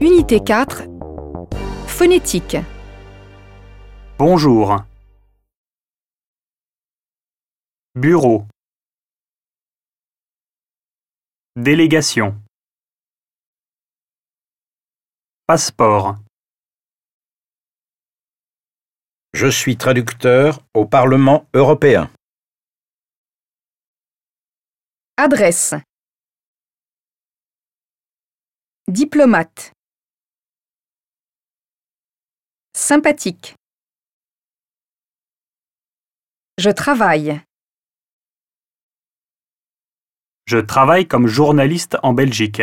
Unité 4. Phonétique. Bonjour. Bureau. Délégation. Passeport. Je suis traducteur au Parlement européen. Adresse. Diplomate. Sympathique. Je travaille. Je travaille comme journaliste en Belgique.